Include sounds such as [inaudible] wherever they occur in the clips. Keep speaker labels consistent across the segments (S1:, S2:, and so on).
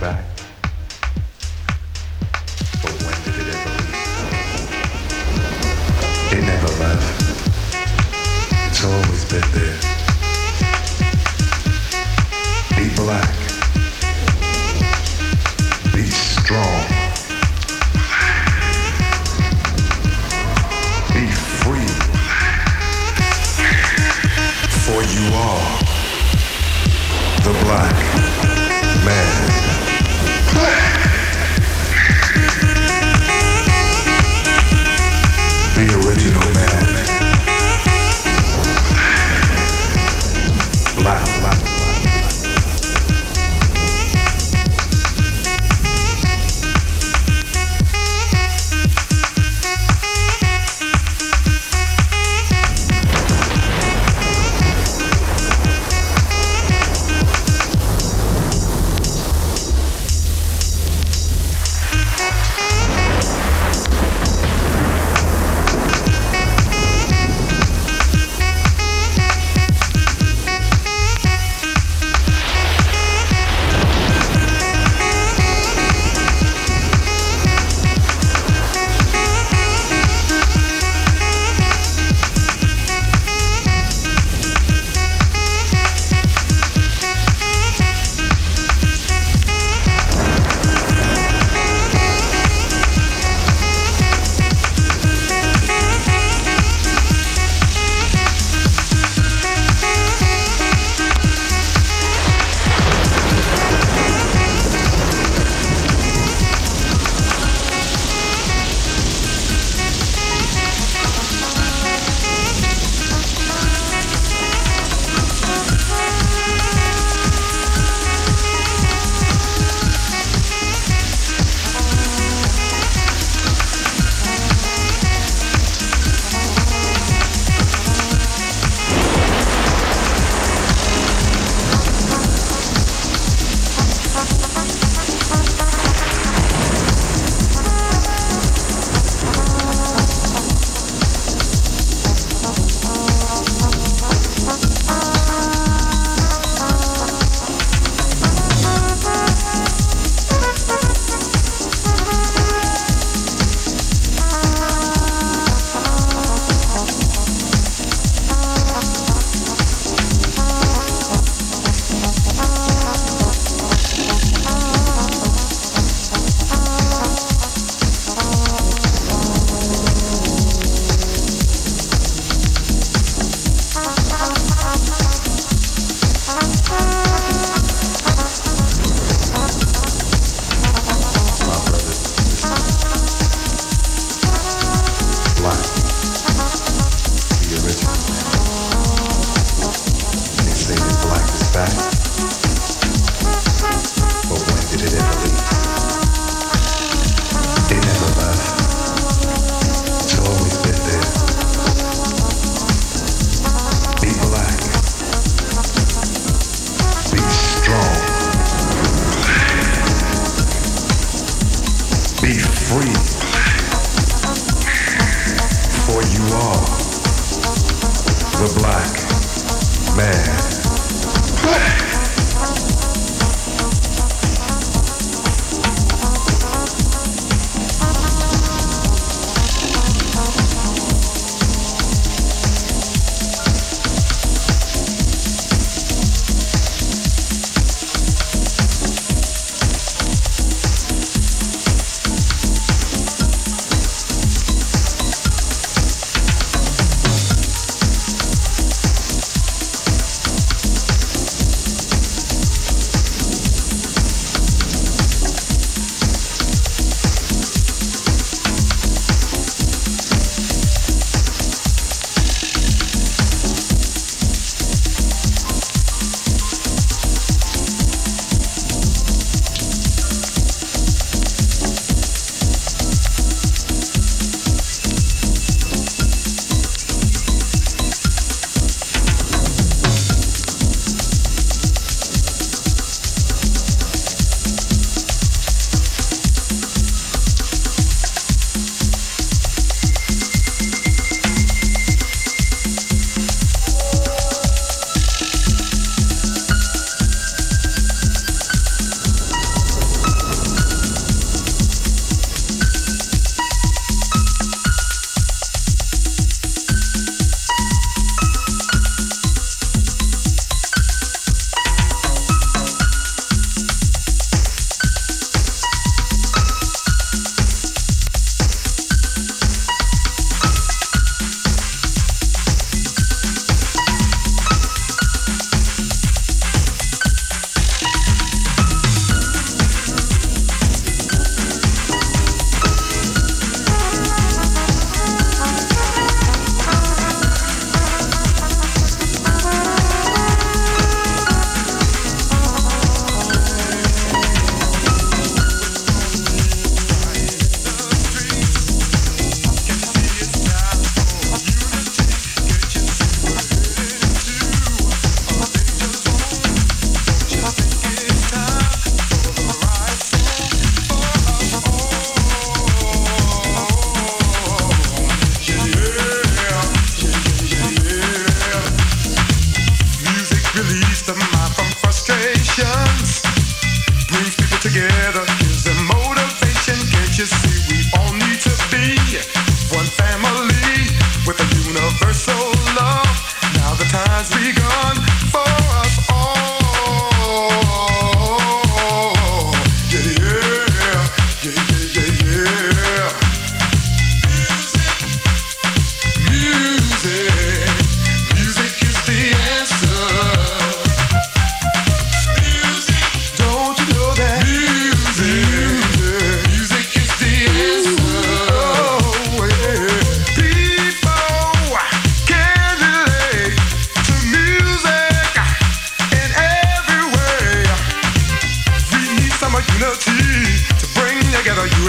S1: back. But
S2: when did it ever leave? It never left. It's always been there.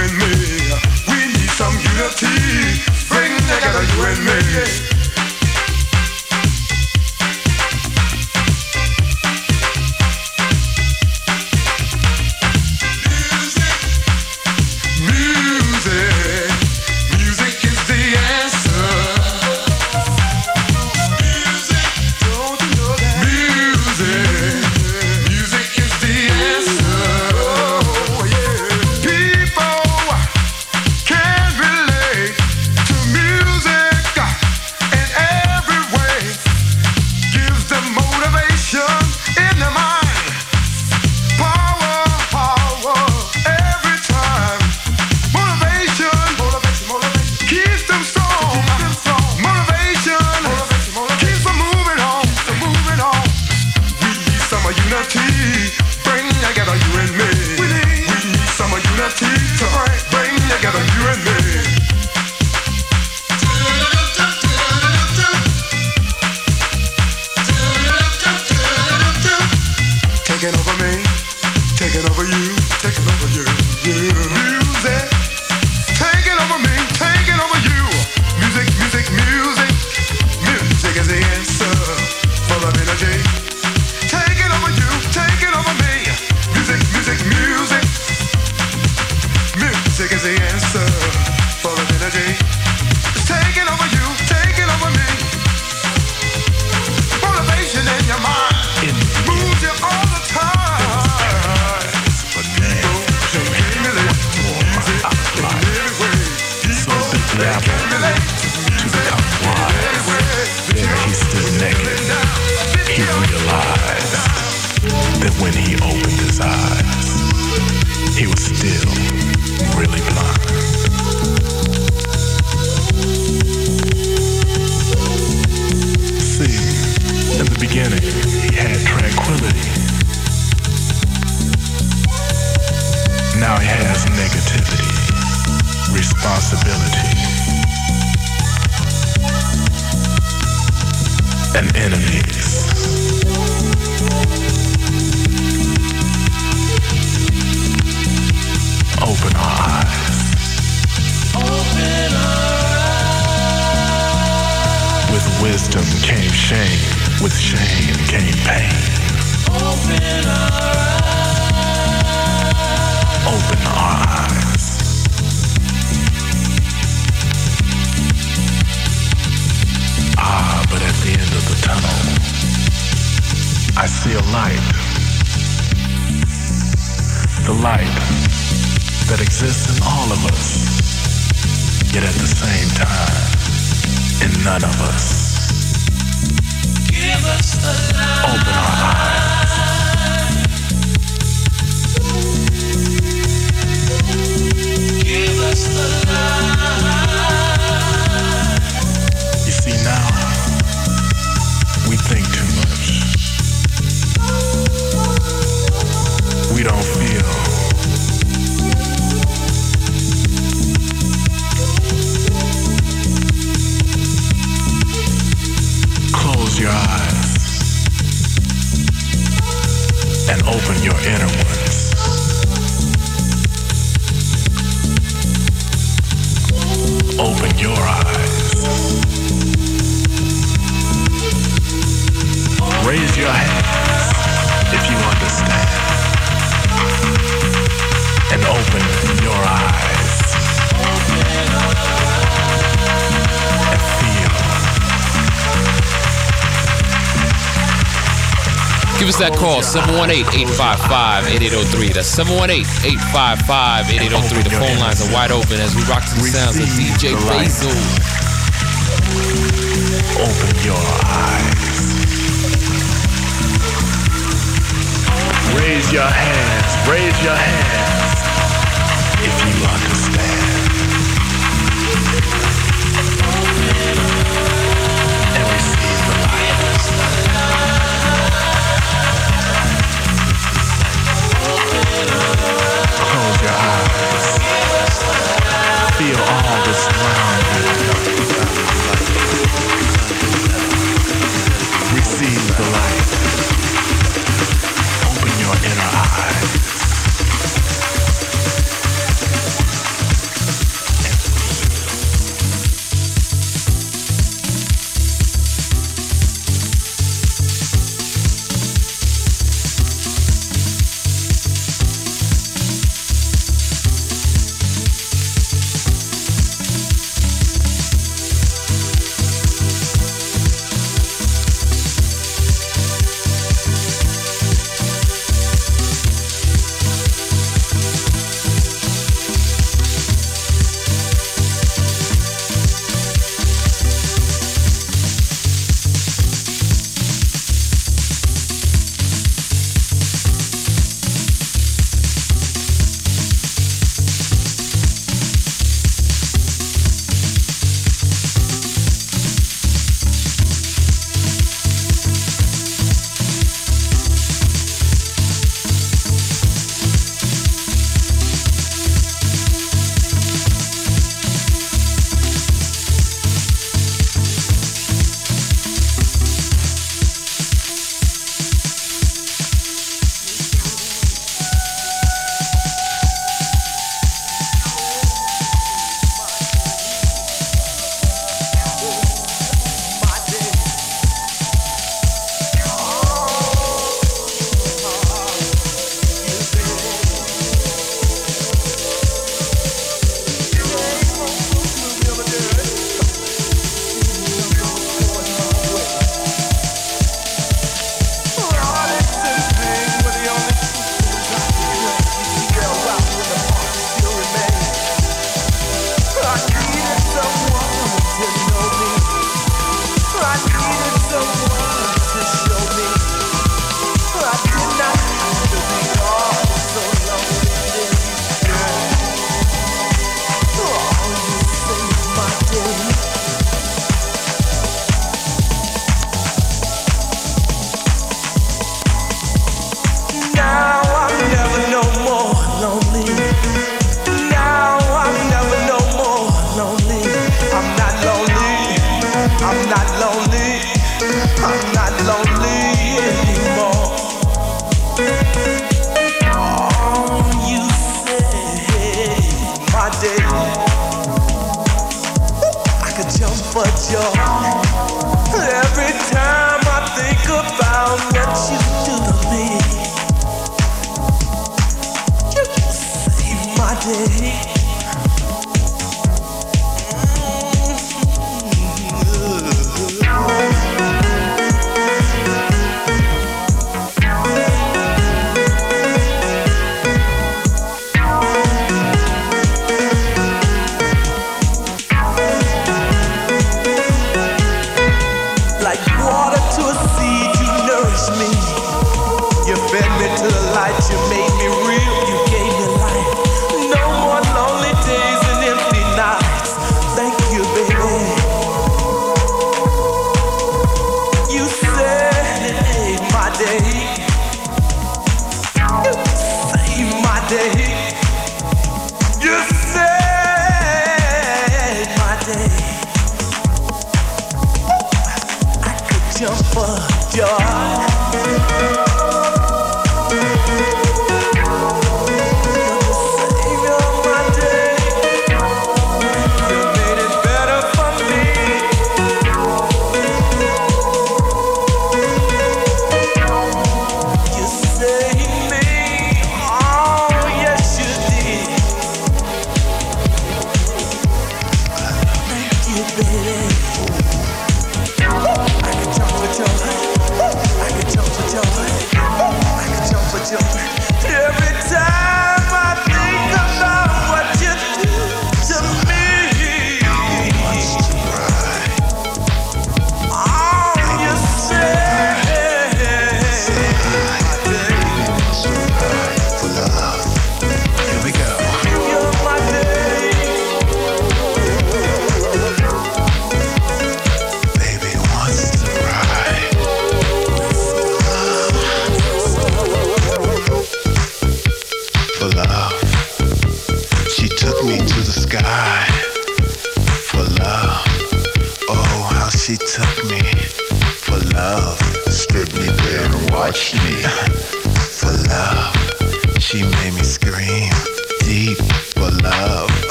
S3: and me. We need some unity. Bring together you and me.
S1: that call, 718-855-8803. That's 718-855-8803. The phone lines are wide open as we rock to the sounds of DJ Basil.
S4: Open your eyes. Raise your hands, raise your hands if you understand. Close your eyes. Feel all. Receive the light. Open your inner eyes.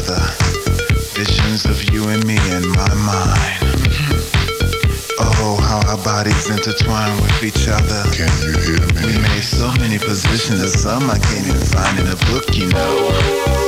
S5: other. Visions of you and me in my mind. Oh, how our bodies intertwine with each other.
S6: Can you hear me?
S5: We made so many positions, some I can't even find in a book, you know.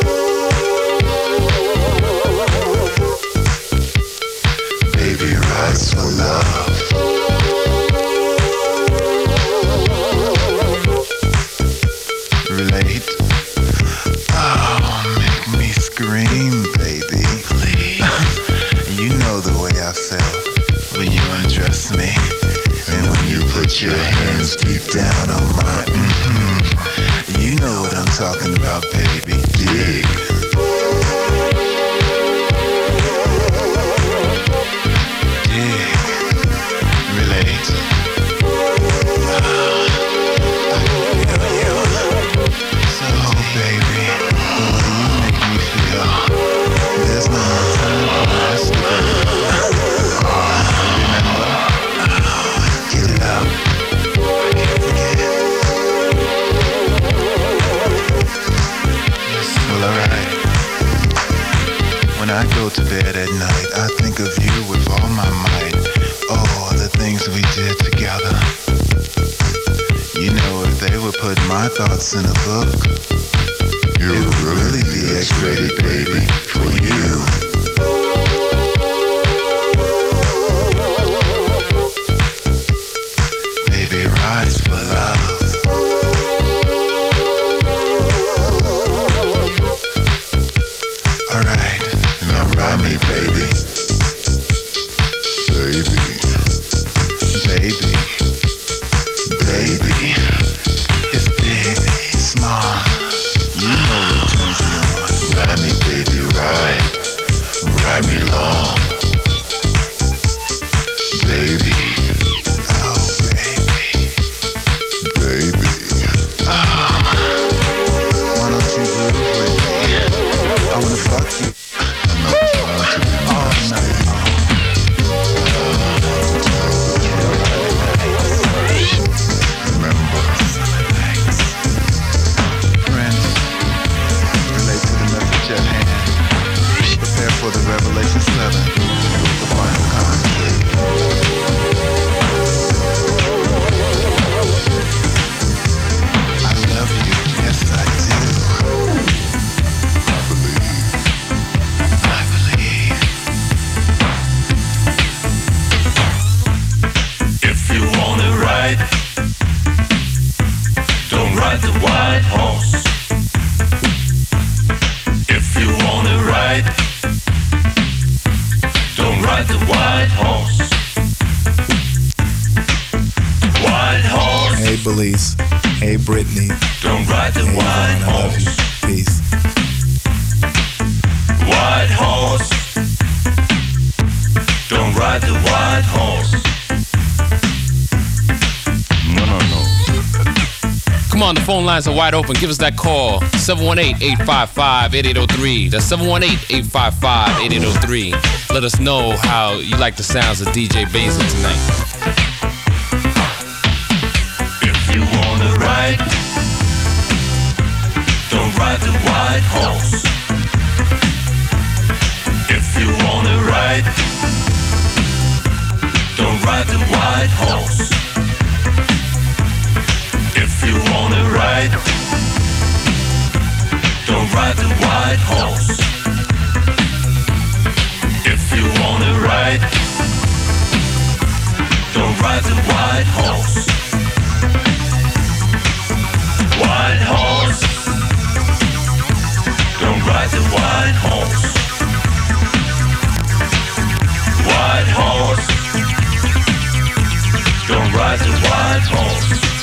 S2: Hey, Brittany.
S4: Don't ride the
S2: hey,
S4: white
S2: man,
S4: horse.
S2: Peace.
S4: White horse. Don't ride the white horse. No, no, no.
S1: Come on, the phone lines are wide open. Give us that call. 718-855-8803. That's 718-855-8803. Let us know how you like the sounds of DJ Basil tonight.
S4: ride, don't ride the white horse. If you wanna ride, don't ride the white horse. If you wanna ride, don't ride the white horse. If you wanna ride, don't ride the white horse. White horse. Don't ride the white horse. White horse. Don't ride the white
S5: horse.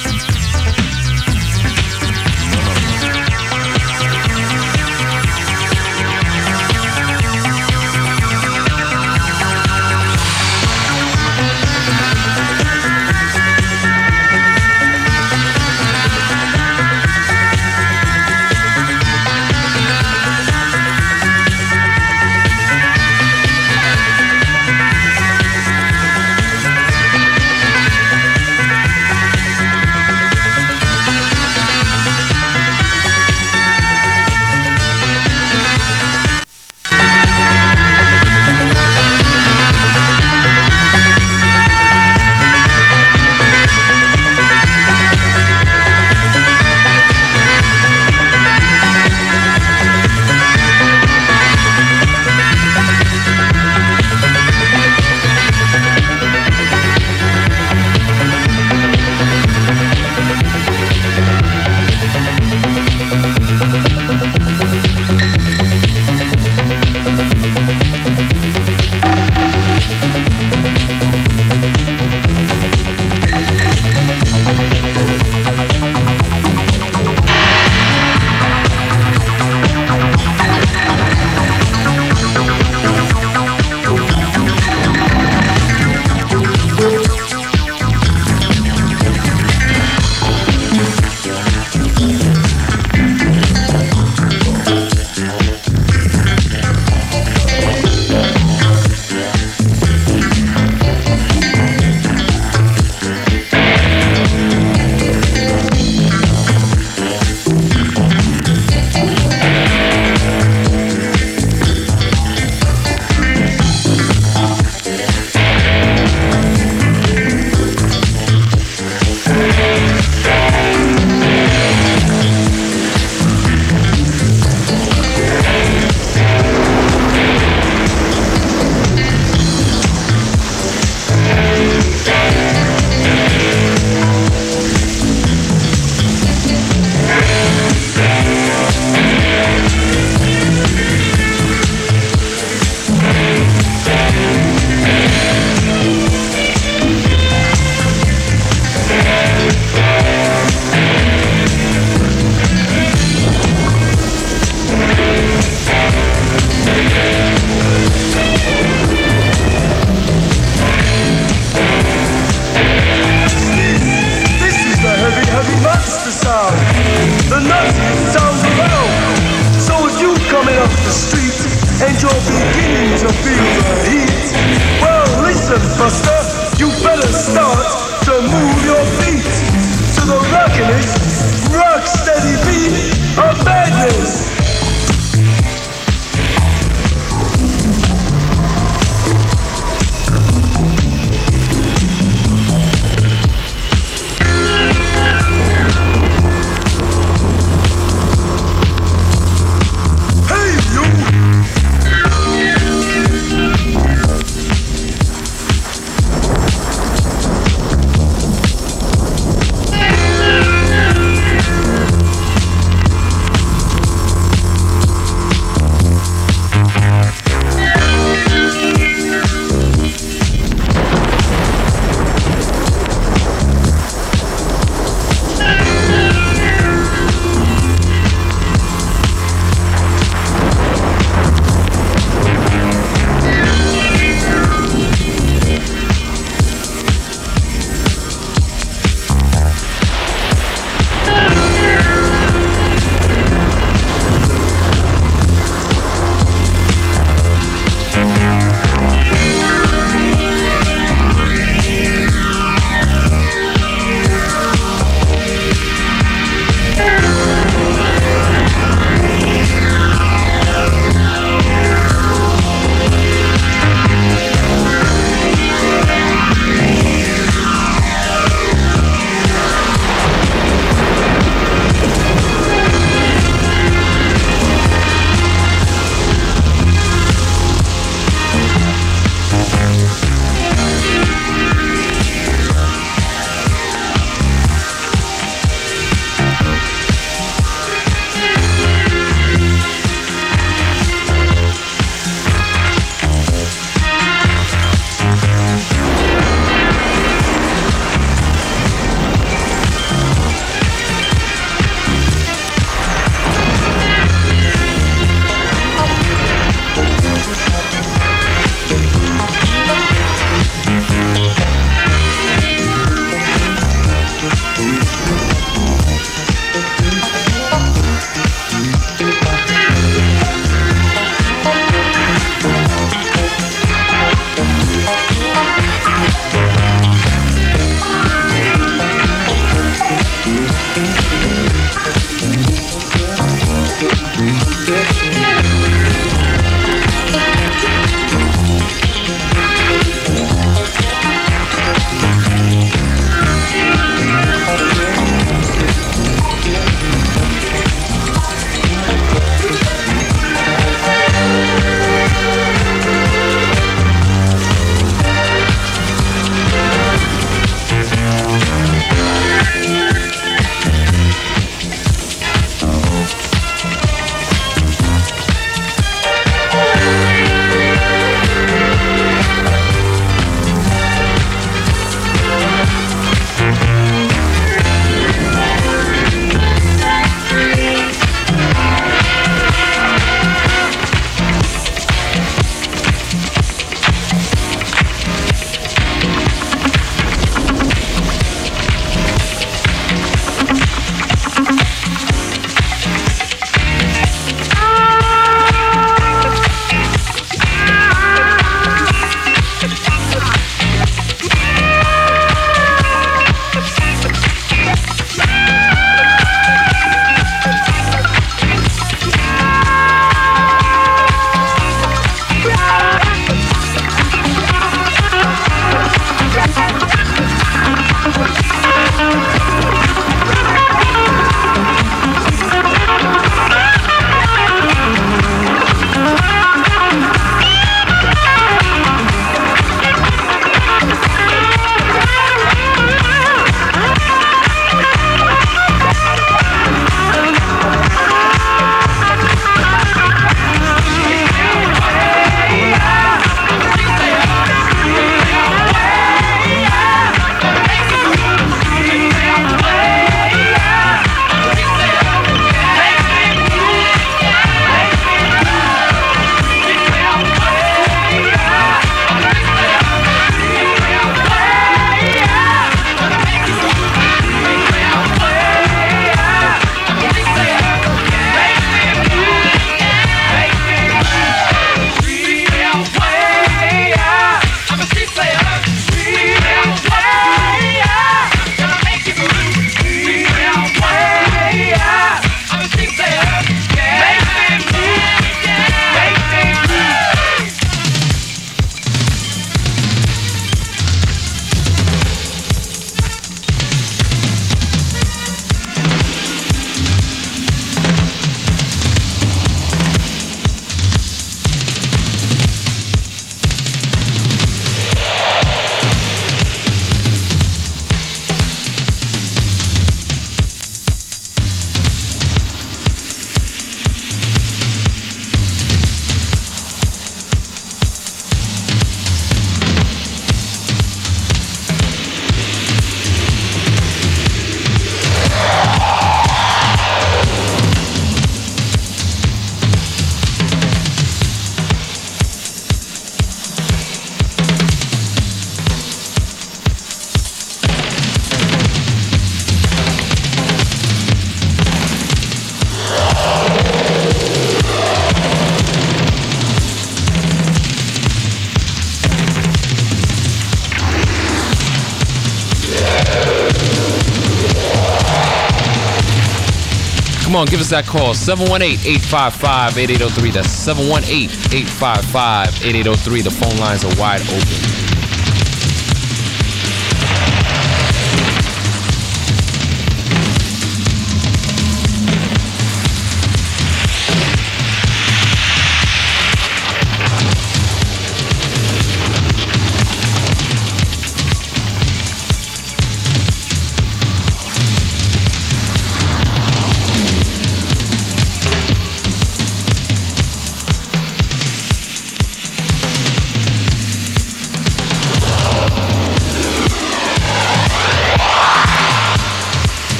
S5: On, give us that call. 718-855-8803. That's 718-855-8803. The phone lines are wide open.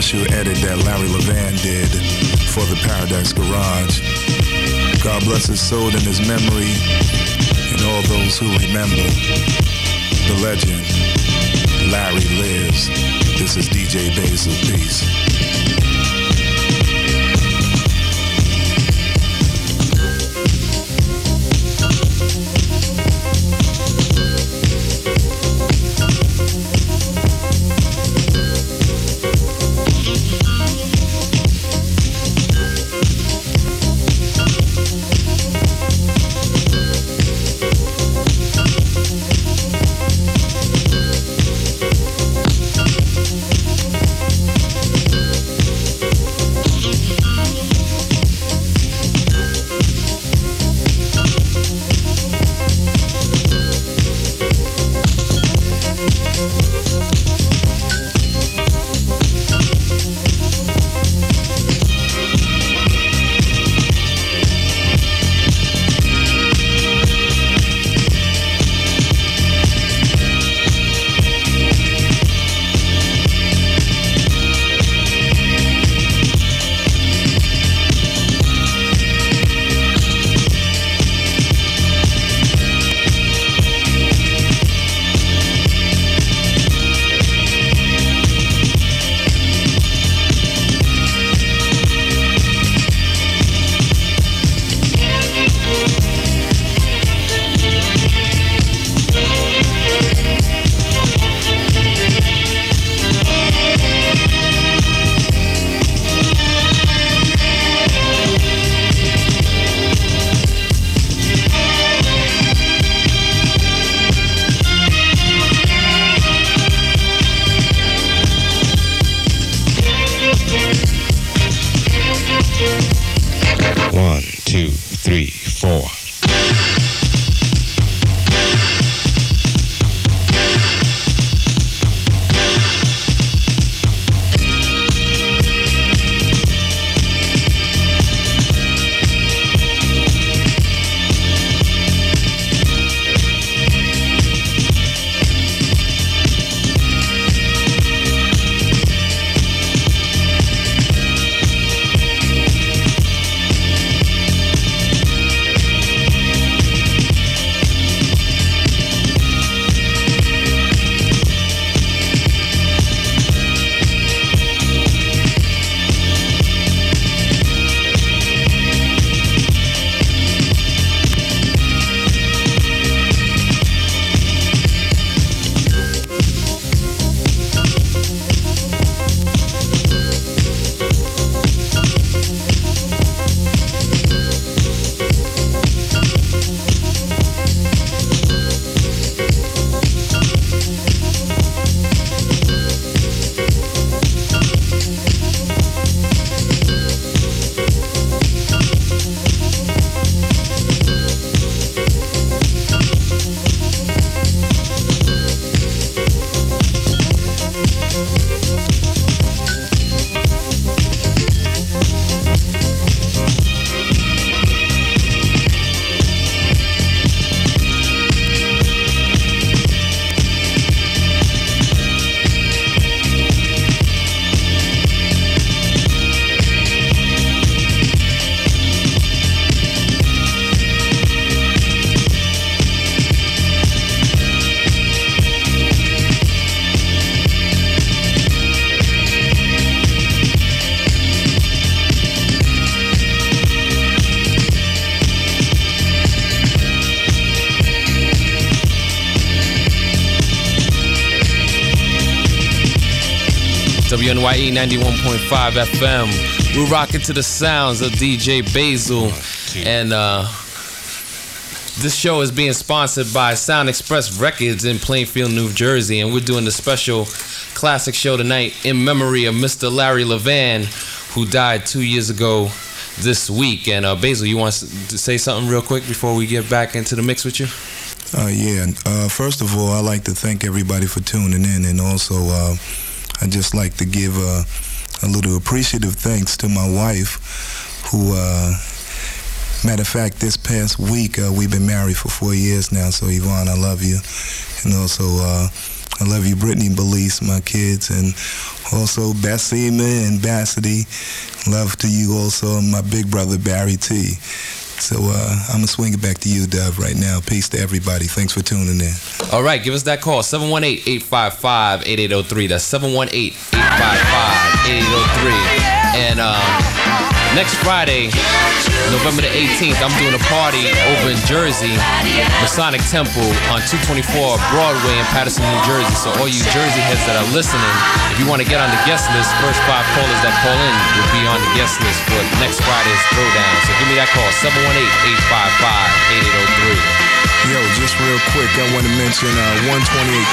S2: Special edit that Larry Levan did for the Paradise Garage. God bless his soul and his memory, and all those who remember the legend. Larry lives. This is DJ Basil. Peace.
S1: WNYE 91.5 FM. We're rocking to the sounds of DJ Basil. And uh, this show is being sponsored by Sound Express Records in Plainfield, New Jersey. And we're doing a special classic show tonight in memory of Mr. Larry Levan, who died two years ago this week. And uh, Basil, you want to say something real quick before we get back into the mix with you?
S2: Uh, yeah. Uh, first of all, I'd like to thank everybody for tuning in, and also I'd just like to give a, a little appreciative thanks to my wife, who, uh, matter of fact, this past week uh, we've been married for four years now. So Yvonne, I love you, and also uh, I love you, Brittany Belize, my kids, and also Bassima and Bassity. Love to you also, my big brother Barry T. So uh, I'm gonna swing it back to you, Dove, right now. Peace to everybody. Thanks for tuning in.
S1: All right, give us that call 718-855-8803. That's 718-855-8803. And uh, next Friday, November the 18th, I'm doing a party over in Jersey, Masonic Temple on 224 Broadway in Paterson, New Jersey. So all you Jersey heads that are listening, if you want to get on the guest list, first five callers that call in will be on the guest list for next Friday's throwdown. So give me that call 718-855-8803.
S2: Yo, just real quick, I want to mention uh, 128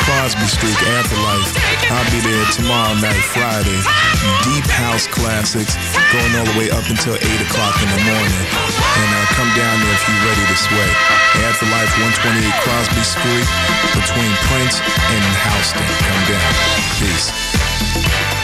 S2: Crosby Street, Afterlife. I'll be there tomorrow night, Friday. Deep house classics, going all the way up until 8 o'clock in the morning. And uh, come down there if you're ready to sweat. Afterlife, 128 Crosby Street, between Prince and Houston. Come down. Peace.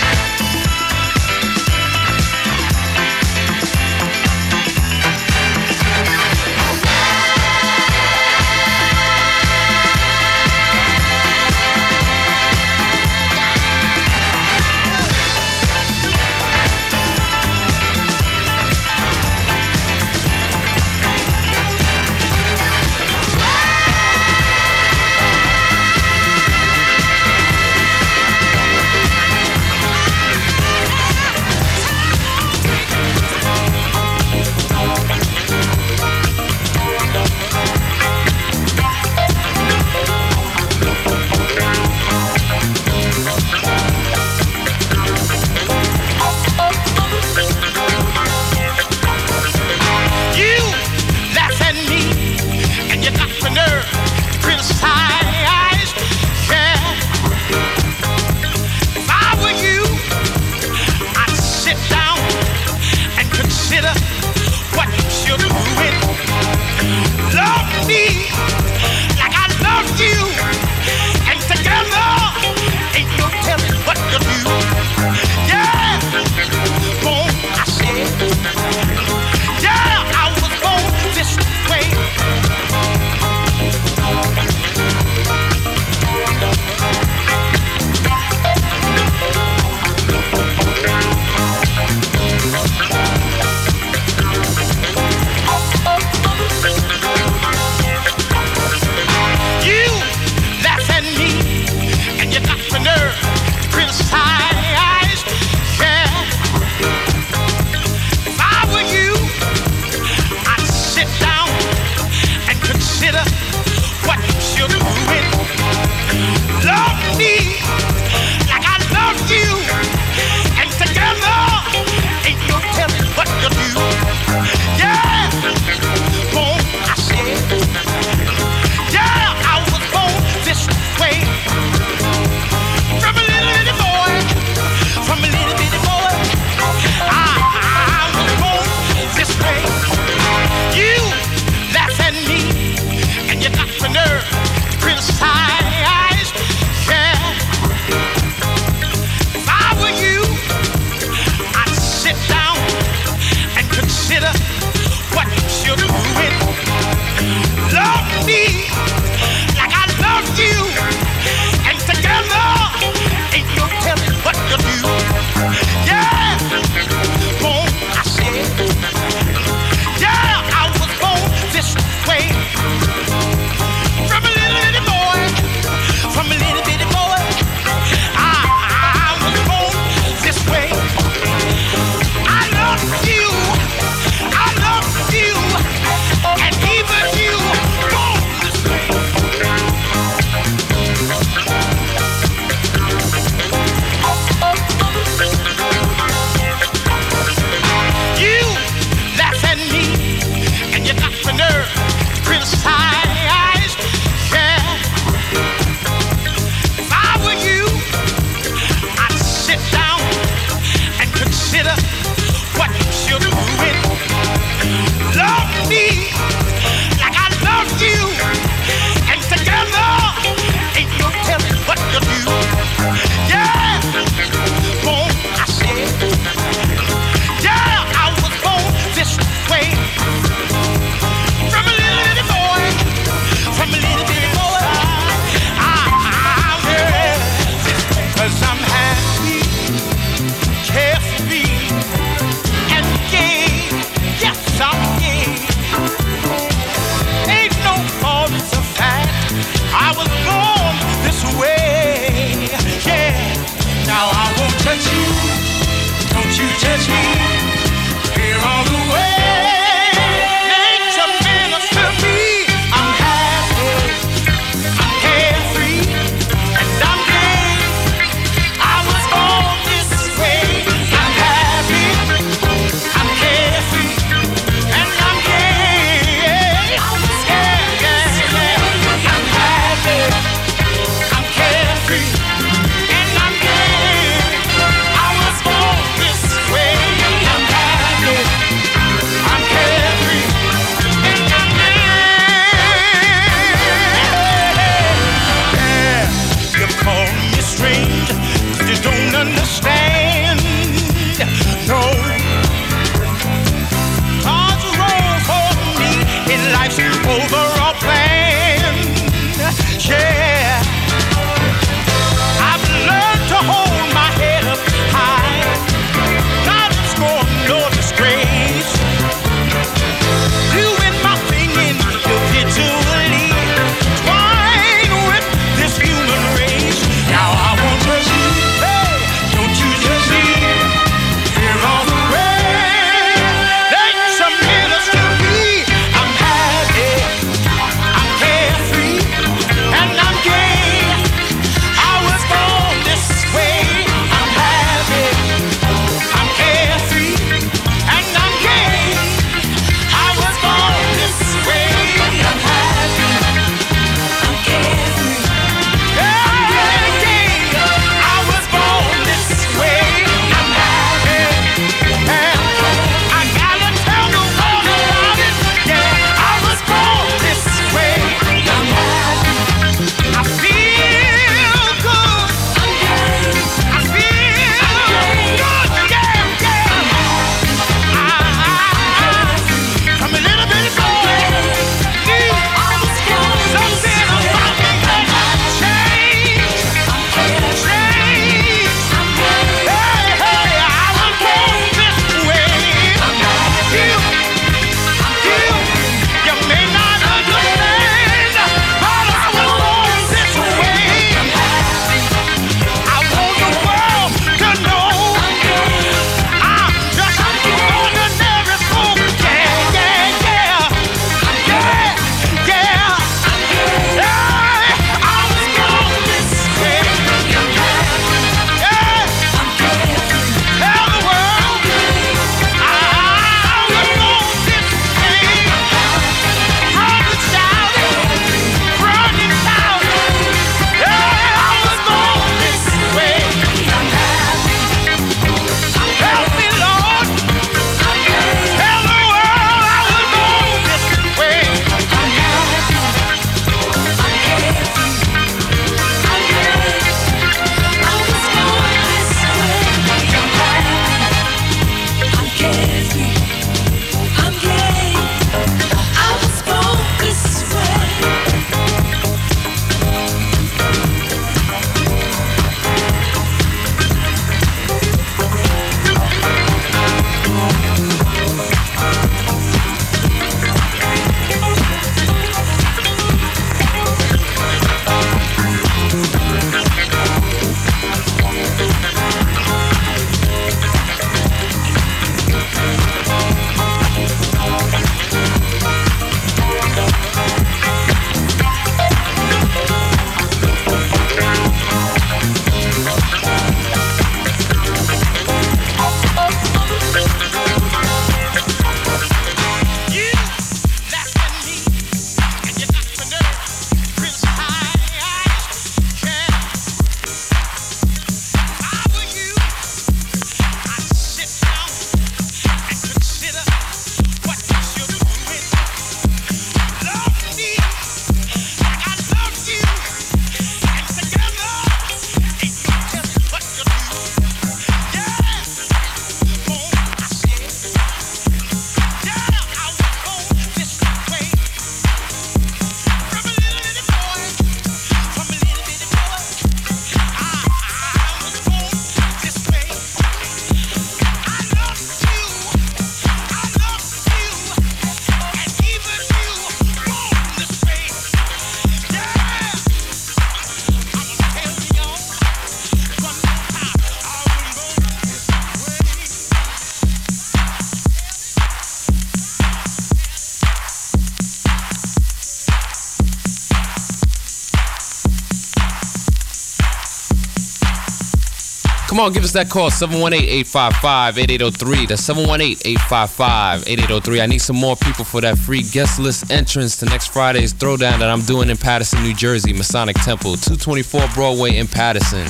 S1: On, give us that call 718-855-8803. That's 718-855-8803. I need some more people for that free guest list entrance to next Friday's throwdown that I'm doing in Paterson, New Jersey, Masonic Temple, 224 Broadway in Paterson.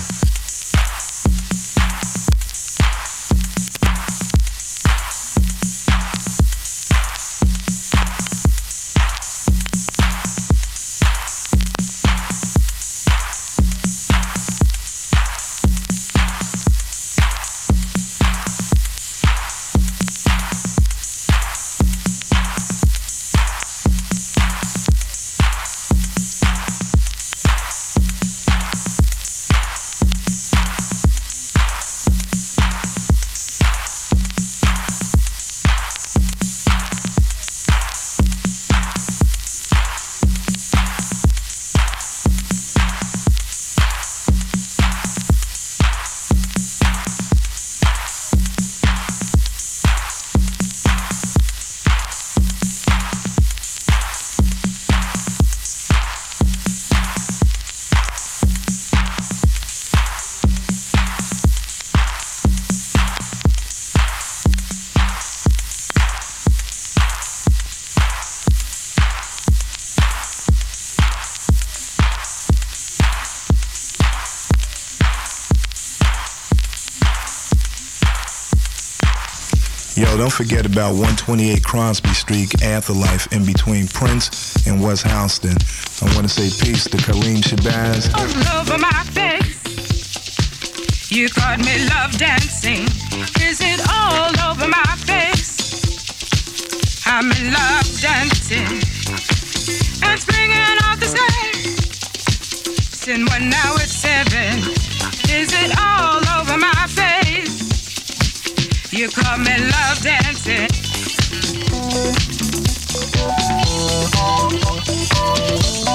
S2: Yo, don't forget about 128 Crosby Street, Afterlife, in between Prince and West Houston. I want to say peace to Kareem Shabazz.
S7: Oh, all over my face. You caught me love dancing. Is it all over my face? I'm in love dancing. And springing off the stage. Sin one now it's seven. Is it all over my face? You caught me love dancing.
S8: Thank you.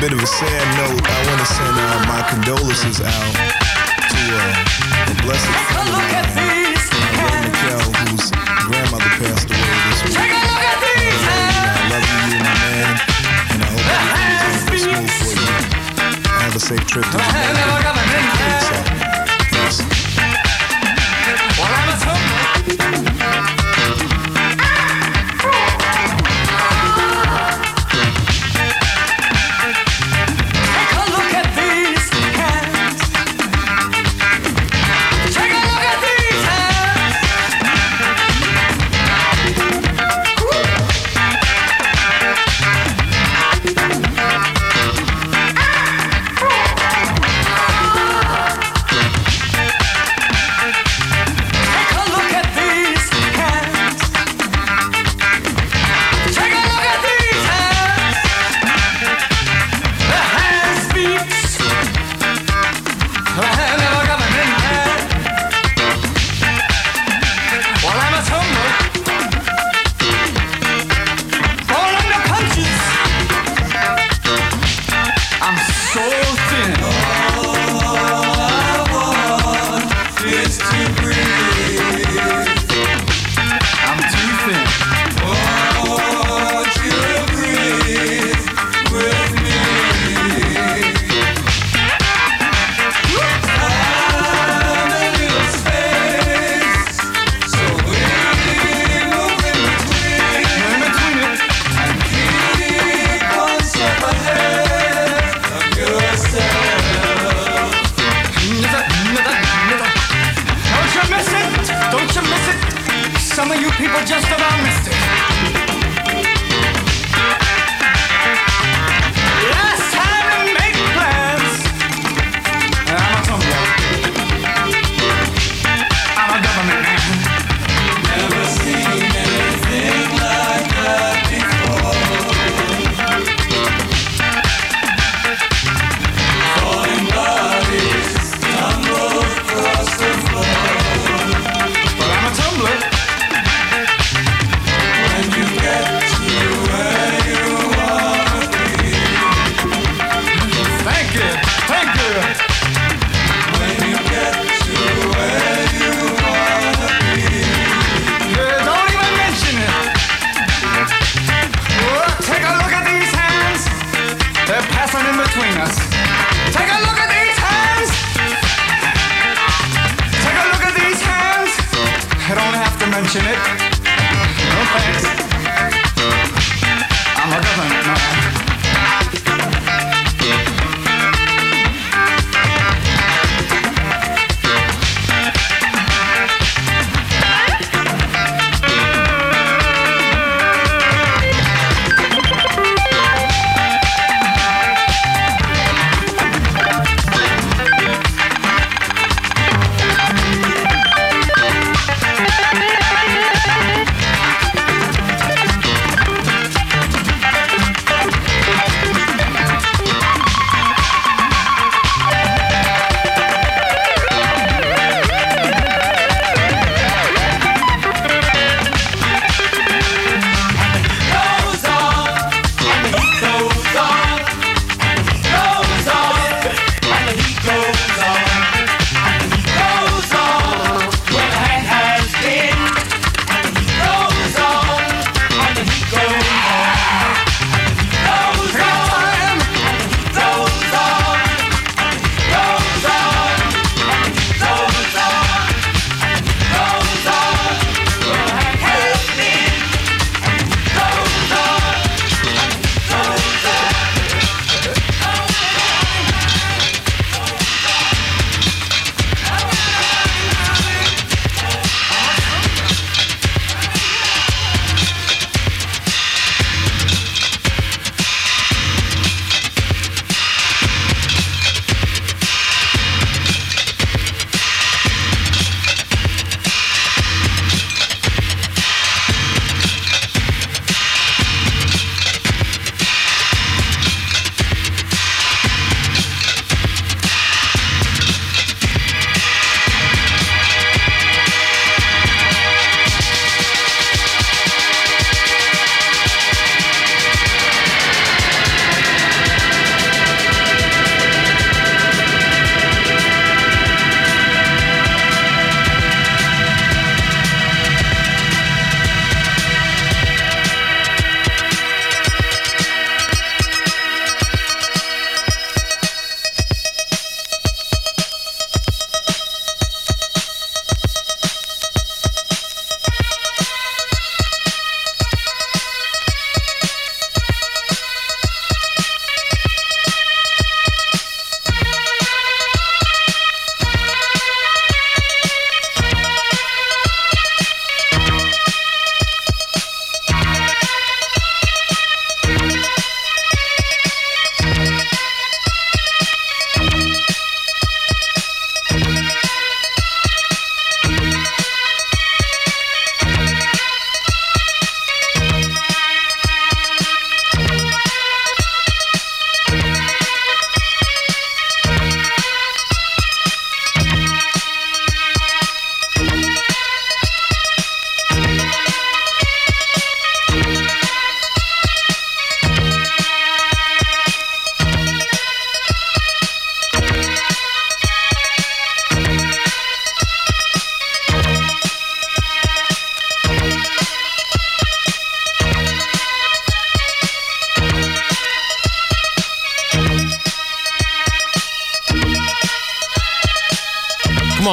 S2: bit of a sad note, I want to send uh, my condolences out to uh, the blessed family, uh, Ray McKell, whose grandmother passed away this week.
S8: Take a look at these
S2: uh, you I love you, my man, and I hope everything's going to be smooth for you. Have a safe trip to Jamaica.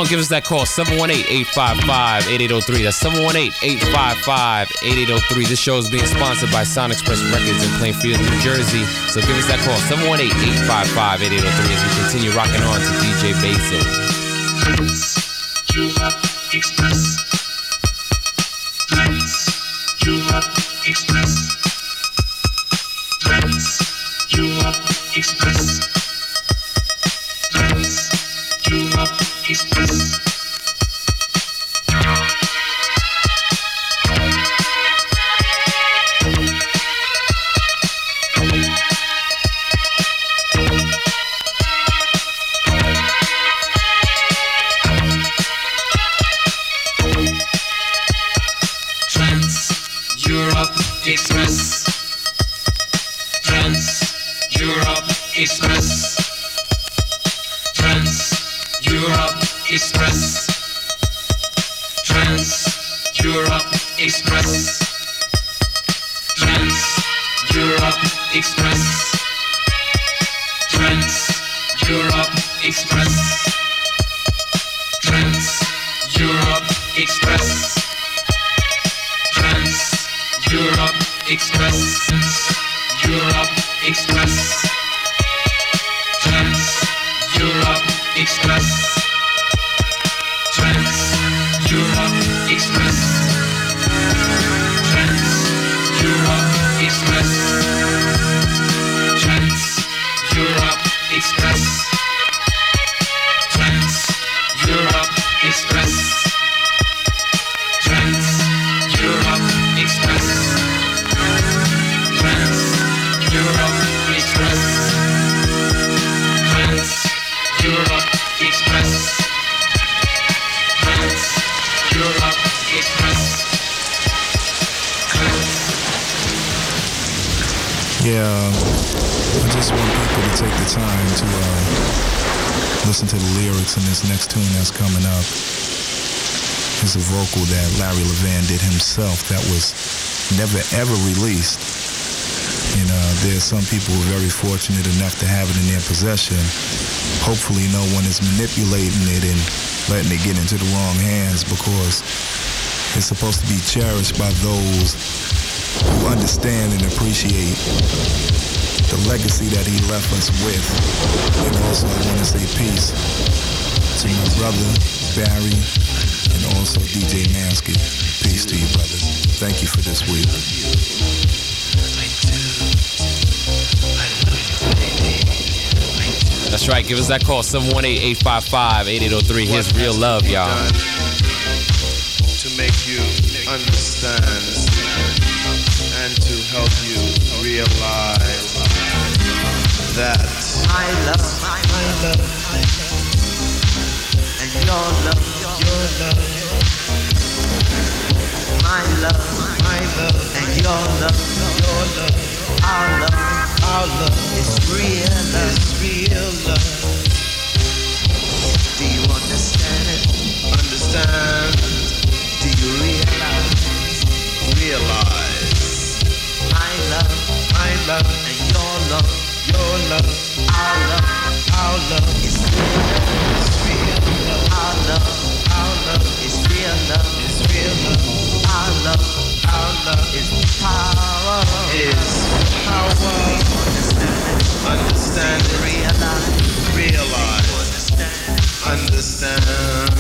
S1: Give us that call 718-855-8803. That's 718-855-8803. This show is being sponsored by Sound Express Records in Plainfield, New Jersey. So give us that call 718-855-8803 as we continue rocking on to DJ Basil.
S9: Express. Express.
S2: Vocal that Larry Levan did himself that was never ever released. And uh, there's some people who are very fortunate enough to have it in their possession. Hopefully, no one is manipulating it and letting it get into the wrong hands because it's supposed to be cherished by those who understand and appreciate the legacy that he left us with. And also, I want to say peace to my brother, Barry, and also DJ Mansky. Peace to you, brothers. Thank you for this week.
S1: That's right. Give us that call 718-855-8803. Here's real love, y'all.
S5: to make you understand and to help you realize that
S10: I love, my love, and your love, your love. My love, and your love, your love. Our love, our love is real love. Do you understand it?
S5: understand,
S10: Do you realize
S5: realize
S10: my love,
S5: my love,
S10: and your love,
S5: your love,
S10: our love,
S5: our love
S10: is real love. Our love,
S5: love
S10: is real love.
S5: is real love,
S10: Our love
S5: our love
S10: is power.
S5: is power. Understand it,
S10: Realize,
S5: realize,
S10: understand.
S5: understand.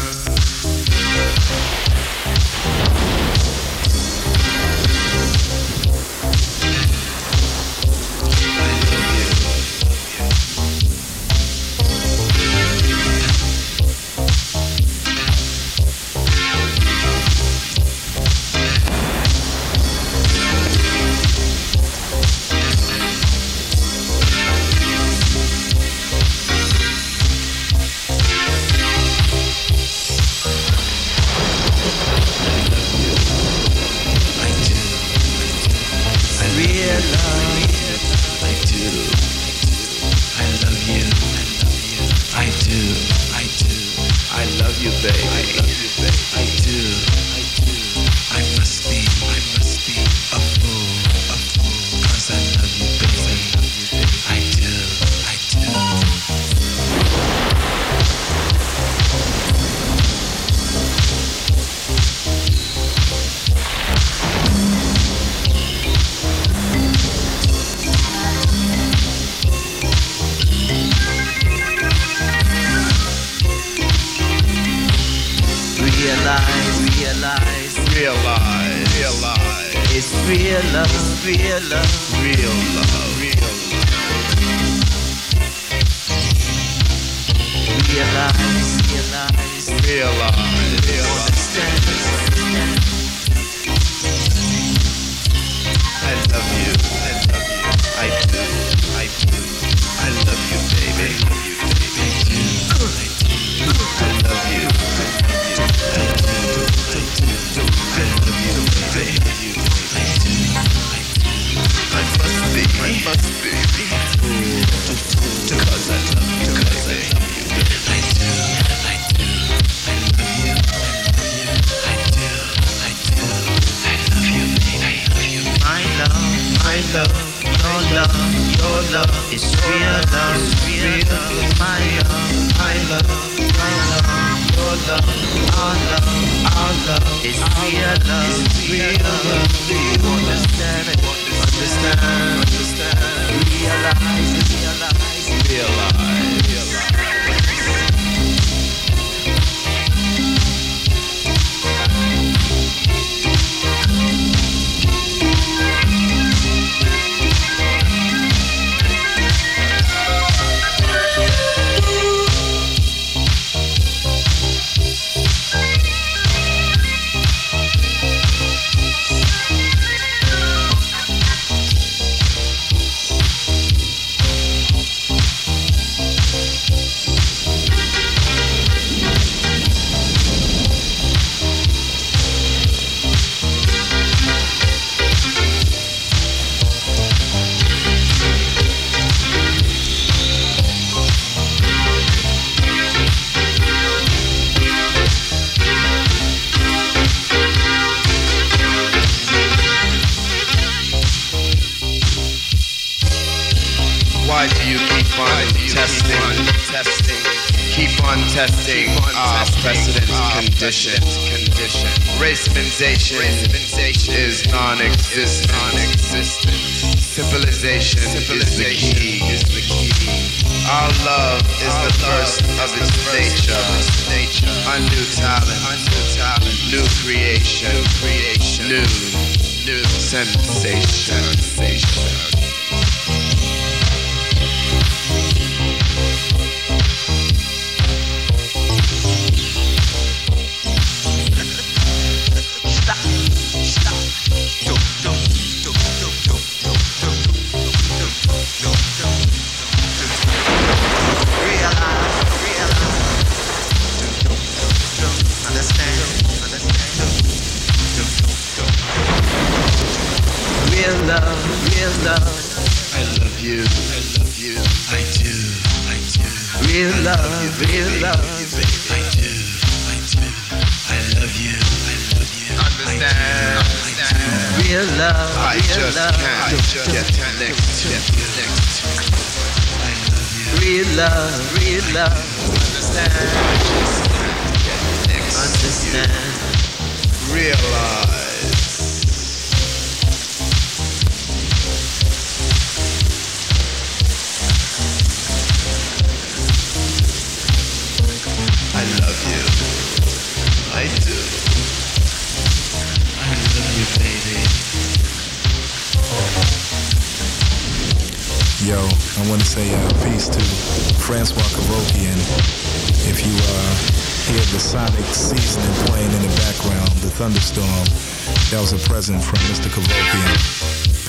S5: your love
S10: is real love, is real love. My love, my love, my love. Your love, our love, our love is real love, is real love. Do you understand it? Understand, understand. Realize, realize,
S5: realize. condition, condition. Racemanization, racemanization is non-existent, non-existent. Civilization, civilization is the key, is the key. Our love is Our the first of its nature, its nature. Talent, talent. New creation, new creation. New, new sensation, sensation.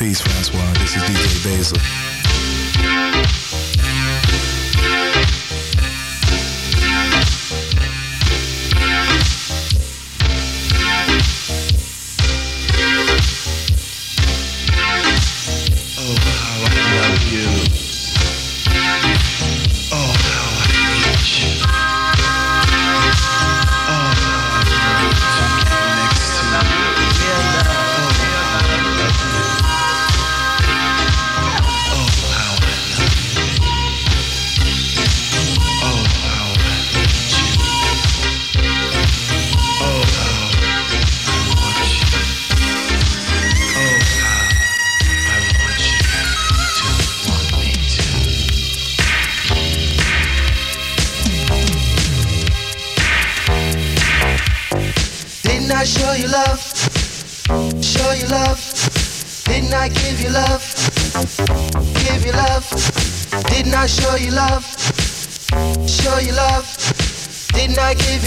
S2: Peace, Francois. This is DJ Basil.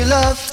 S5: Love?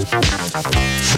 S11: Thank you.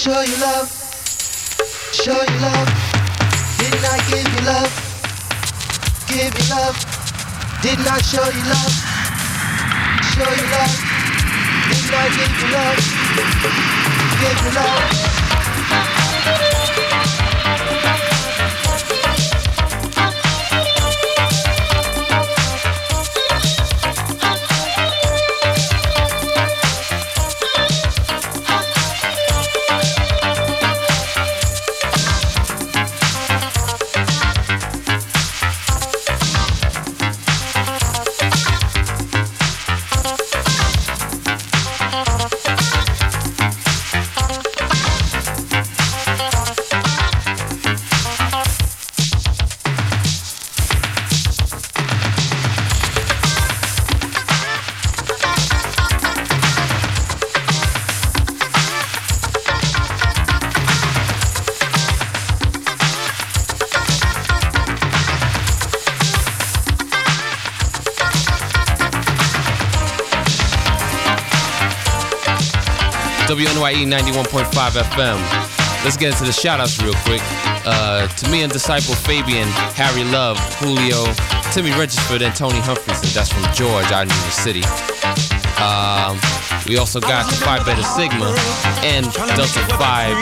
S11: Show you
S1: WNYE 91.5 FM. Let's get into the shout outs real quick. Uh, to me and Disciple Fabian, Harry Love, Julio, Timmy Regisford, and Tony Humphries, and that's from George out in New York City. Um, we also got Phi Beta Sigma and Delta Phi,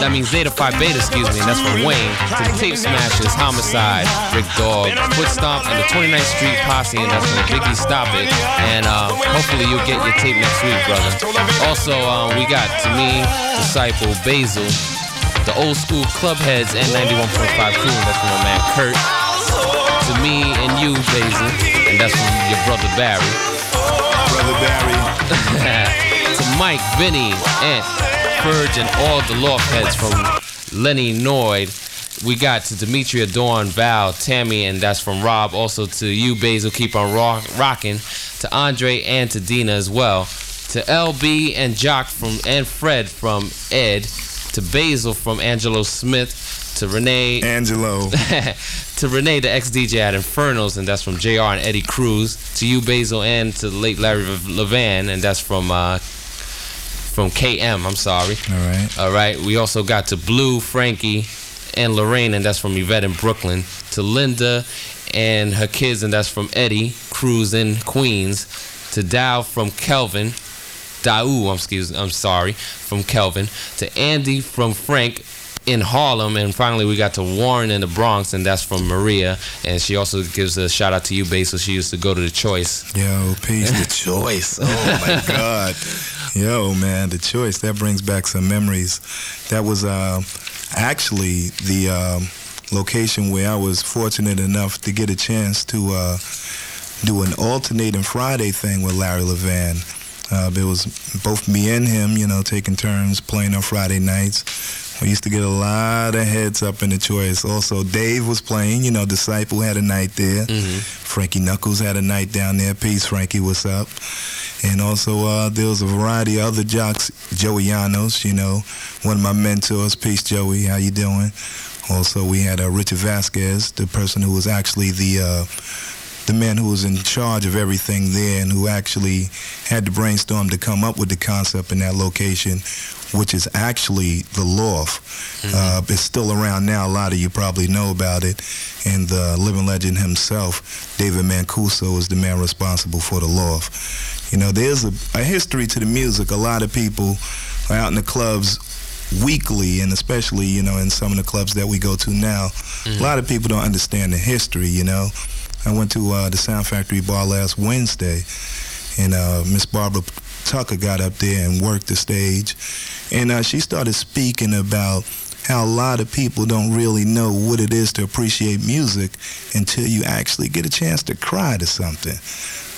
S1: that means Zeta Phi Beta, excuse me, and that's from Wayne, to the Tape Smashers, Homicide, Rick Dog, Foot Stomp, and the 29th Street Posse, and that's from Biggie Stop It. And uh, hopefully you'll get your tape next week, brother. Also, um, we got to me, Disciple, Basil, the old school club heads and 91.5 crew, that's from my man Kurt. To me and you, Basil, and that's from your brother Barry.
S2: Brother Barry. [laughs]
S1: to Mike, Vinny, and Purge, and all the loft heads from Lenny Noid. We got to Demetria, Dawn, Val, Tammy, and that's from Rob. Also to you, Basil, keep on rock, rocking. To Andre and to Dina as well. To LB and Jock from and Fred from Ed. To Basil from Angelo Smith. To Renee
S2: Angelo. [laughs]
S1: to Renee, the ex DJ at Infernos, and that's from JR and Eddie Cruz. To you, Basil, and to the late Larry Levan, and that's from uh, from KM. I'm sorry.
S2: All right.
S1: All right. We also got to Blue, Frankie, and Lorraine, and that's from Yvette in Brooklyn. To Linda and her kids, and that's from Eddie Cruz in Queens. To Dow from Kelvin. Dau, I'm excuse, I'm sorry, from Kelvin. To Andy from Frank in Harlem, and finally we got to Warren in the Bronx, and that's from Maria. And she also gives a shout out to you, Basil. She used to go to the Choice.
S2: Yo, peace. The [laughs] choice. Oh my [laughs] God. Yo, man, the choice. That brings back some memories. That was uh, actually the um, location where I was fortunate enough to get a chance to uh, do an alternating Friday thing with Larry Levan. Uh, it was both me and him, you know, taking turns playing on Friday nights. We used to get a lot of heads up in the choice. Also, Dave was playing, you know, Disciple had a night there. Frankie Knuckles had a night down there. Peace, Frankie, what's up? And also, uh, there was a variety of other jocks. Joey Llanos, you know, one of my mentors. Peace, Joey. How you doing? Also, we had uh, Richard Vasquez, the person who was actually the uh, the man who was in charge of everything there and who actually had to brainstorm to come up with the concept in that location, which is actually the loft. Uh, it's still around now. A lot of you probably know about it. And the living legend himself, David Mancuso, is the man responsible for the loft. You know, there's a, a history to the music. A lot of people are out in the clubs weekly, and especially, you know, in some of the clubs that we go to now, a lot of people don't understand the history, you know. I went to uh, the Sound Factory bar last Wednesday, and uh, Miss Barbara Tucker got up there and worked the stage, and uh, she started speaking about how a lot of people don't really know what it is to appreciate music until you actually get a chance to cry to something.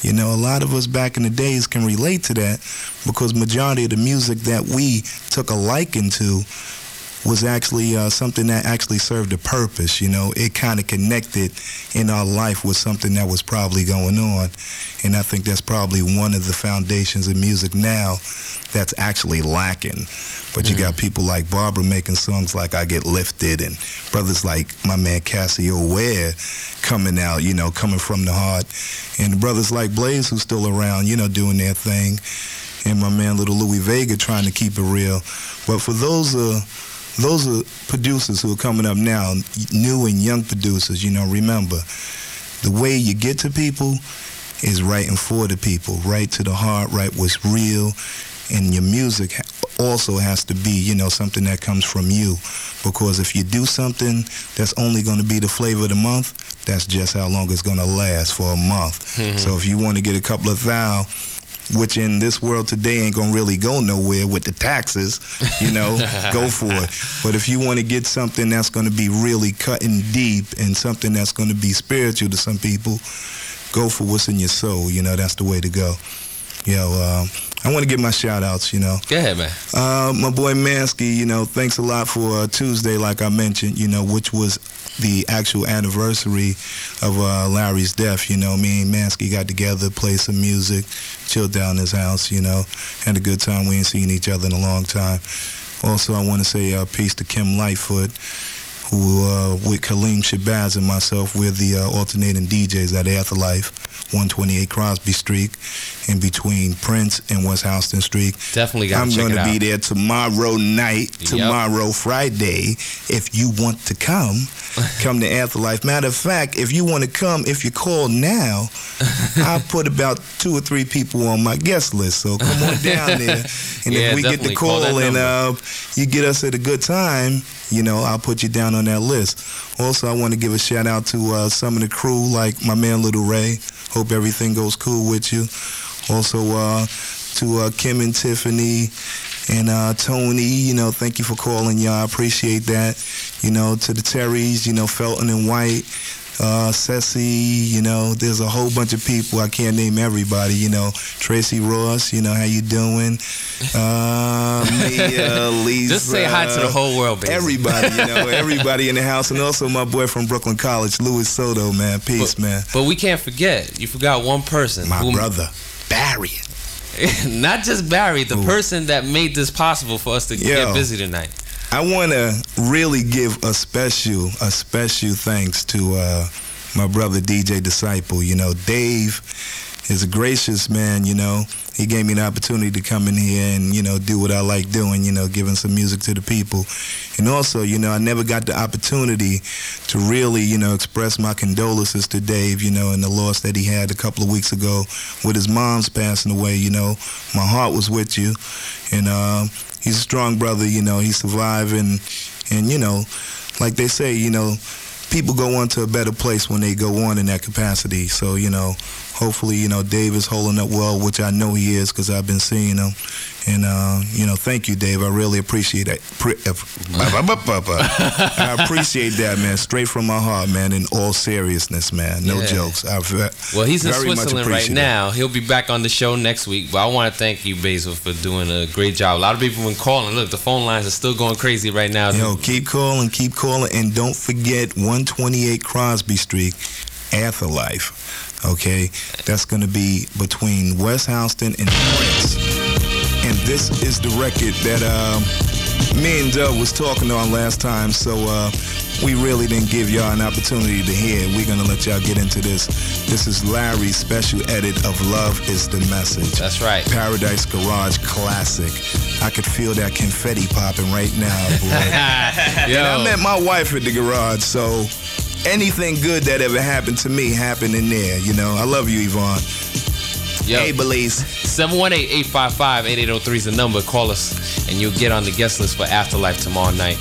S2: You know, a lot of us back in the days can relate to that because majority of the music that we took a liking to was actually uh, something that actually served a purpose. You know, it kind of connected in our life with something that was probably going on, and I think that's probably one of the foundations of music now that's actually lacking. But you got people like Barbara making songs like "I Get Lifted" and brothers like my man Cassio Ware coming out, you know, coming from the heart, and brothers like Blaze who's still around, you know, doing their thing, and my man Little Louie Vega trying to keep it real. But for those uh, those are producers who are coming up now, new and young producers. You know, remember, the way you get to people is writing for the people, right to the heart, right what's real, and your music also has to be, you know, something that comes from you. Because if you do something that's only going to be the flavor of the month, that's just how long it's going to last for a month.
S1: Mhm.
S2: So if you want to get a couple of thou, which in this world today ain't going to really go nowhere with the taxes, you know, [laughs] go for it. But if you want to get something that's going to be really cutting deep and something that's going to be spiritual to some people, go for what's in your soul. You know, that's the way to go. You know, um, I want to give my shout outs, you know.
S1: Go ahead, man.
S2: Uh, my boy Mansky, you know, thanks a lot for uh, Tuesday, like I mentioned, you know, which was the actual anniversary of uh, Larry's death. You know, me and Mansky got together, played some music, chilled down his house, you know, had a good time. We ain't seen each other in a long time. Also, I want to say uh, peace to Kim Lightfoot, who, uh, with Kaleem Shabazz and myself, we're the uh, alternating DJs at Afterlife, 128 Crosby Street, in between Prince and West Houston Street.
S1: Definitely gotta
S2: I'm gonna be there tomorrow night,
S1: Yep.
S2: tomorrow Friday. If you want to come, [laughs] come to Afterlife. Matter of fact, if you want to come, if you call now, [laughs] I'll put about two or three people on my guest list. So come on [laughs] down there, and
S1: Yeah,
S2: if we get the
S1: Call
S2: call and uh, you get us at a good time, you know, I'll put you down on that list. Also, I want to give a shout out to uh, some of the crew, like my man Little Ray. Hope everything goes cool with you. Also, uh, to uh, Kim and Tiffany and uh, Tony, you know, thank you for calling, y'all. I appreciate that. You know, to the Terrys, you know, Felton and White, uh, Ceci, you know, there's a whole bunch of people. I can't name everybody, you know. Tracy Ross, you know, how you doing? Uh, [laughs] Mia, Lisa.
S1: Just say hi to the whole world, baby.
S2: Everybody, you know, [laughs] everybody in the house. And also my boy from Brooklyn College, Louis Soto, man. Peace, man.
S1: But we can't forget, you forgot one person.
S2: My
S1: who-
S2: brother, Barry. [laughs]
S1: Not just Barry, the person that made this possible for us to
S2: Yo.
S1: get busy tonight.
S2: I want to really give a special, a special thanks to uh, my brother DJ Disciple. You know, Dave is a gracious man. You know, he gave me the opportunity to come in here and you know do what I like doing. You know, giving some music to the people, and also, you know, I never got the opportunity to really, you know, express my condolences to Dave. You know, and the loss that he had a couple of weeks ago with his mom's passing away. You know, my heart was with you, and. Um, he's a strong brother, you know, he's surviving and you know, like they say, you know, people go on to a better place when they go on in that capacity. So, you know, hopefully, you know, Dave is holding up well, which I know he is because I've been seeing him. And uh, you know, thank you, Dave. I really appreciate that. Uh, I [laughs] appreciate that, man. Straight from my heart, man. In all seriousness, man. No
S1: Yeah.
S2: jokes. I
S1: Well, he's in Switzerland right now. He'll be back on the show next week. But I want to thank you, Basil, for doing a great job. A lot of people have been calling. Look, the phone lines are still going crazy right now.
S2: Yo, keep calling, keep calling, and don't forget 128 Crosby Street, Afterlife. Okay, that's gonna be between West Houston and Prince. And this is the record that um, me and Doug was talking on last time. So uh, we really didn't give y'all an opportunity to hear. We're gonna let y'all get into this. This is Larry's special edit of "Love Is the Message."
S1: That's right.
S2: Paradise Garage classic. I could feel that confetti popping right now, boy.
S1: Yo. [laughs]
S2: And I met my wife at the garage, so anything good that ever happened to me happened in there. You know, I love you, Yvonne.
S1: Yo.
S2: Hey, Belize.
S1: 718-855-8803 is the number. Call us, and you'll get on the guest list for Afterlife tomorrow night.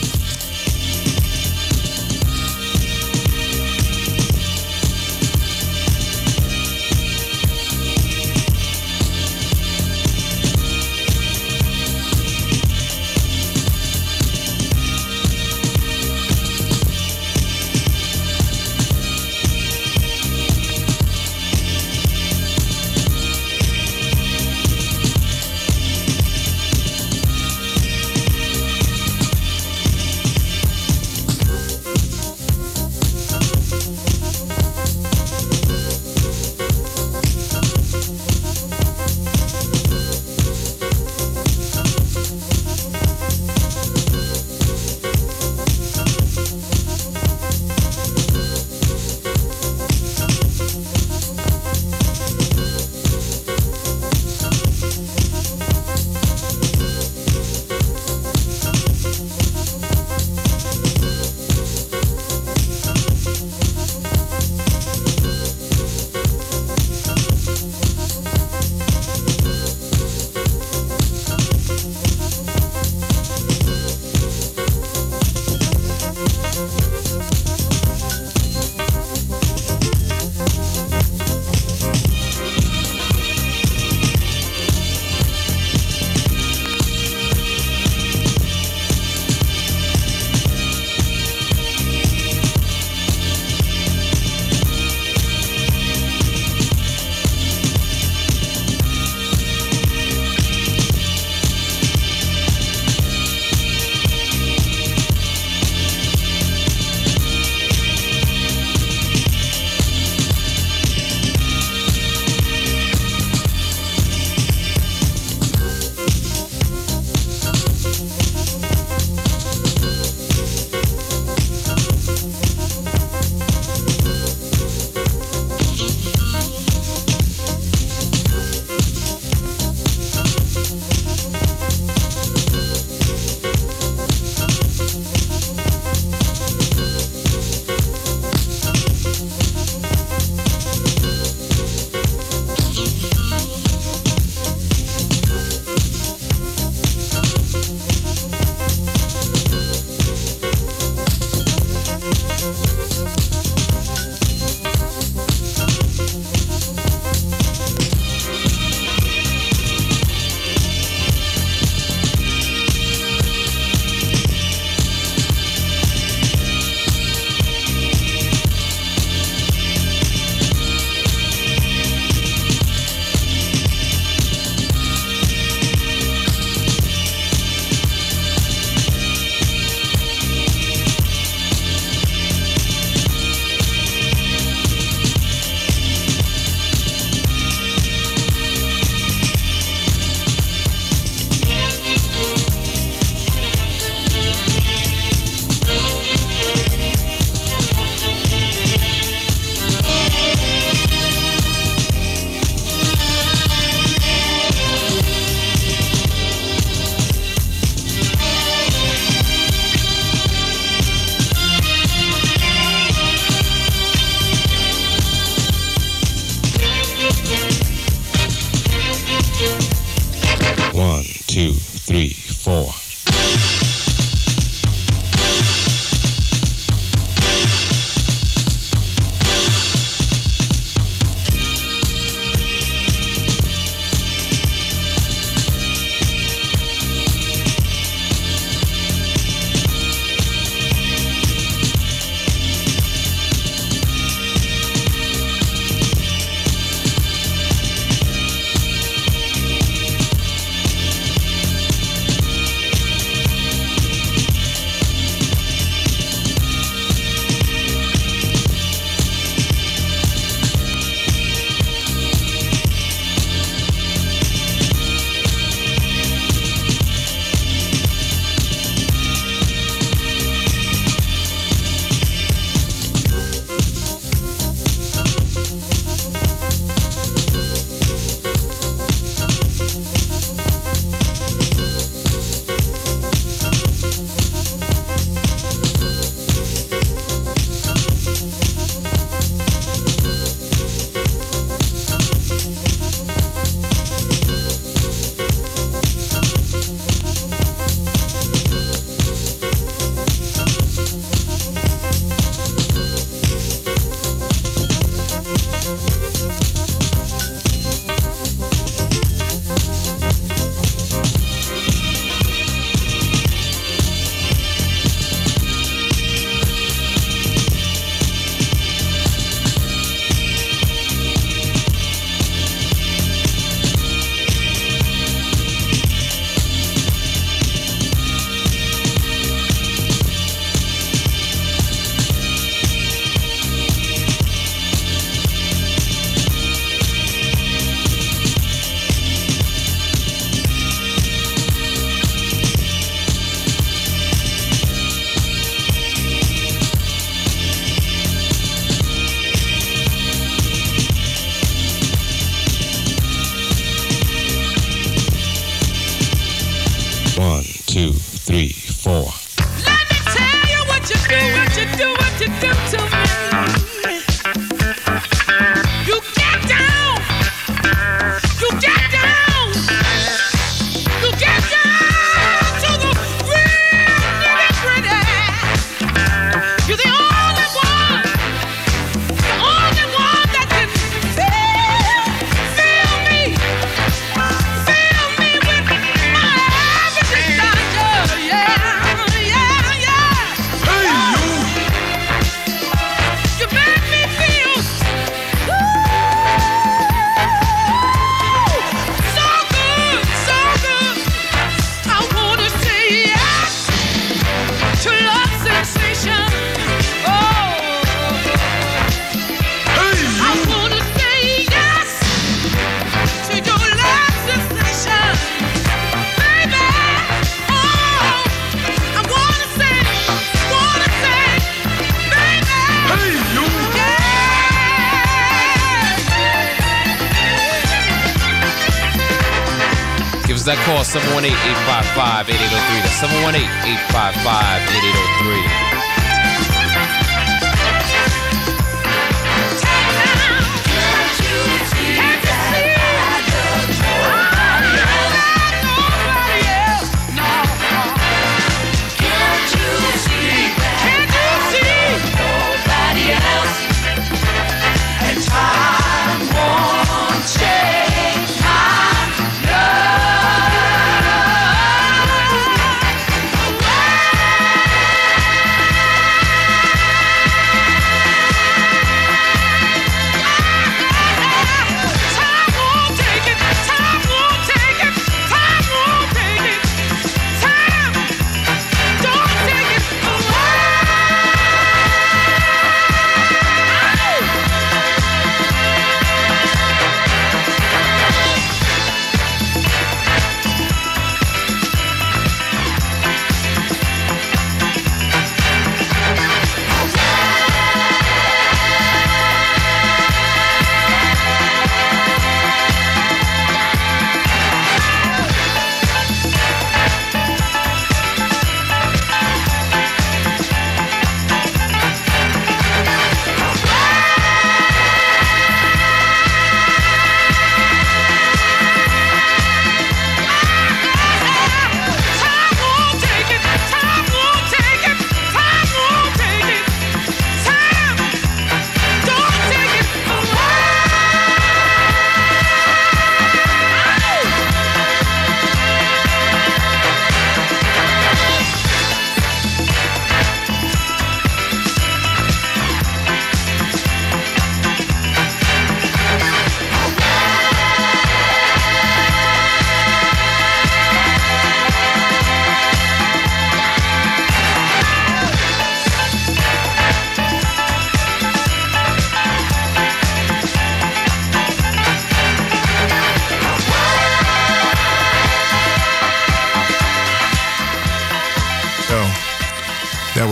S7: 718-855-8803. That's 718-855-8803.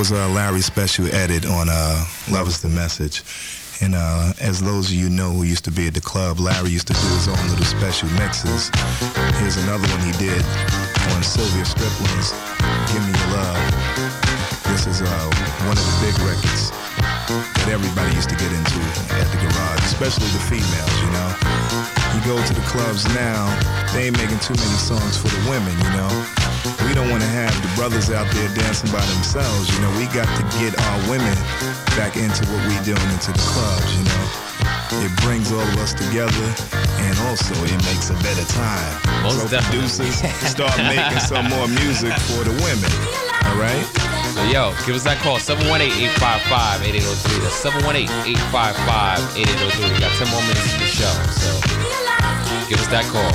S2: Was uh, Larry's special edit on uh, Love is the Message. And uh, as those of you know who used to be at the club, Larry used to do his own little special mixes. Here's another one he did on Sylvia Stripling's Give Me Your Love. This is uh, one of the big records that everybody used to get into at the garage, especially the females, you know. You go to the clubs now, they ain't making too many songs for the women, you know. We don't want to have the brothers out there dancing by themselves, you know. We got to get our women back into what we doing into the clubs, you know. It brings all of us together, and also it makes a better time.
S12: Most
S2: so
S12: definitely.
S2: producers start making some more music for the women. All right.
S12: So yo, give us that call 718-855-8803. That's 718-855-8803. We got 10 more minutes of the show, so give us that call.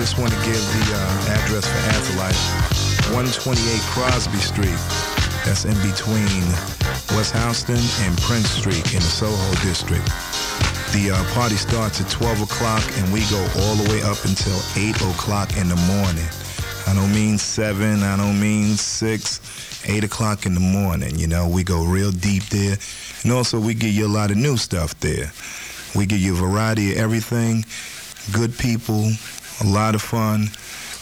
S2: Just want to give the uh, address for Afterlife. 128 Crosby Street. That's in between West Houston and Prince Street in the Soho district. The uh, party starts at 12 o'clock and we go all the way up until 8 o'clock in the morning. I don't mean 7, I don't mean 6, 8 o'clock in the morning. You know, we go real deep there. And also, we give you a lot of new stuff there. We give you a variety of everything, good people, a lot of fun,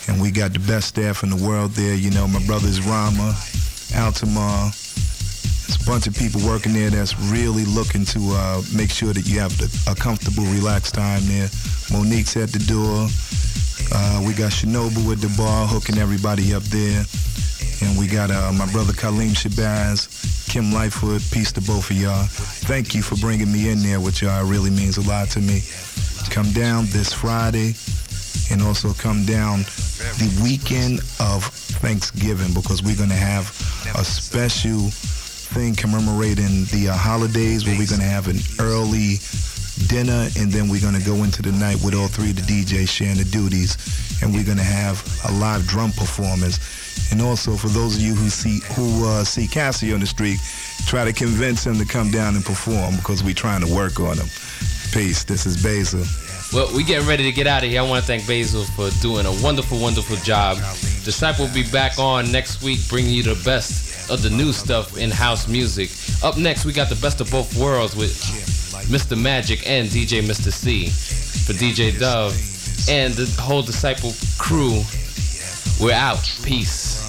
S2: and we got the best staff in the world there. You know, my brother's Rama, Altamar. There's a bunch of people working there that's really looking to uh, make sure that you have the, a comfortable, relaxed time there. Monique's at the door. Uh, we got Shinobu at the bar hooking everybody up there. And we got uh, my brother Kaleem Shabazz, Kim Lightfoot. Peace to both of y'all. Thank you for bringing me in there with y'all. It really means a lot to me. Come down this Friday and also come down the weekend of Thanksgiving because we're going to have a special thing commemorating the uh, holidays where we're going to have an early dinner and then we're going to go into the night with all three of the DJs sharing the duties and we're going to have a live drum performance. And also for those of you who see who uh, see Cassie on the street try to convince him to come down and perform because we're trying to work on him. Peace. This is Basil
S1: Well, we getting ready to get out of here. I want to thank Basil for doing a wonderful, wonderful job. Disciple will be back on next week, bringing you the best of the new stuff in house music. Up next, we got the best of both worlds with Mr. Magic and DJ Mr. C for DJ Dove and the whole Disciple crew. We're out. Peace.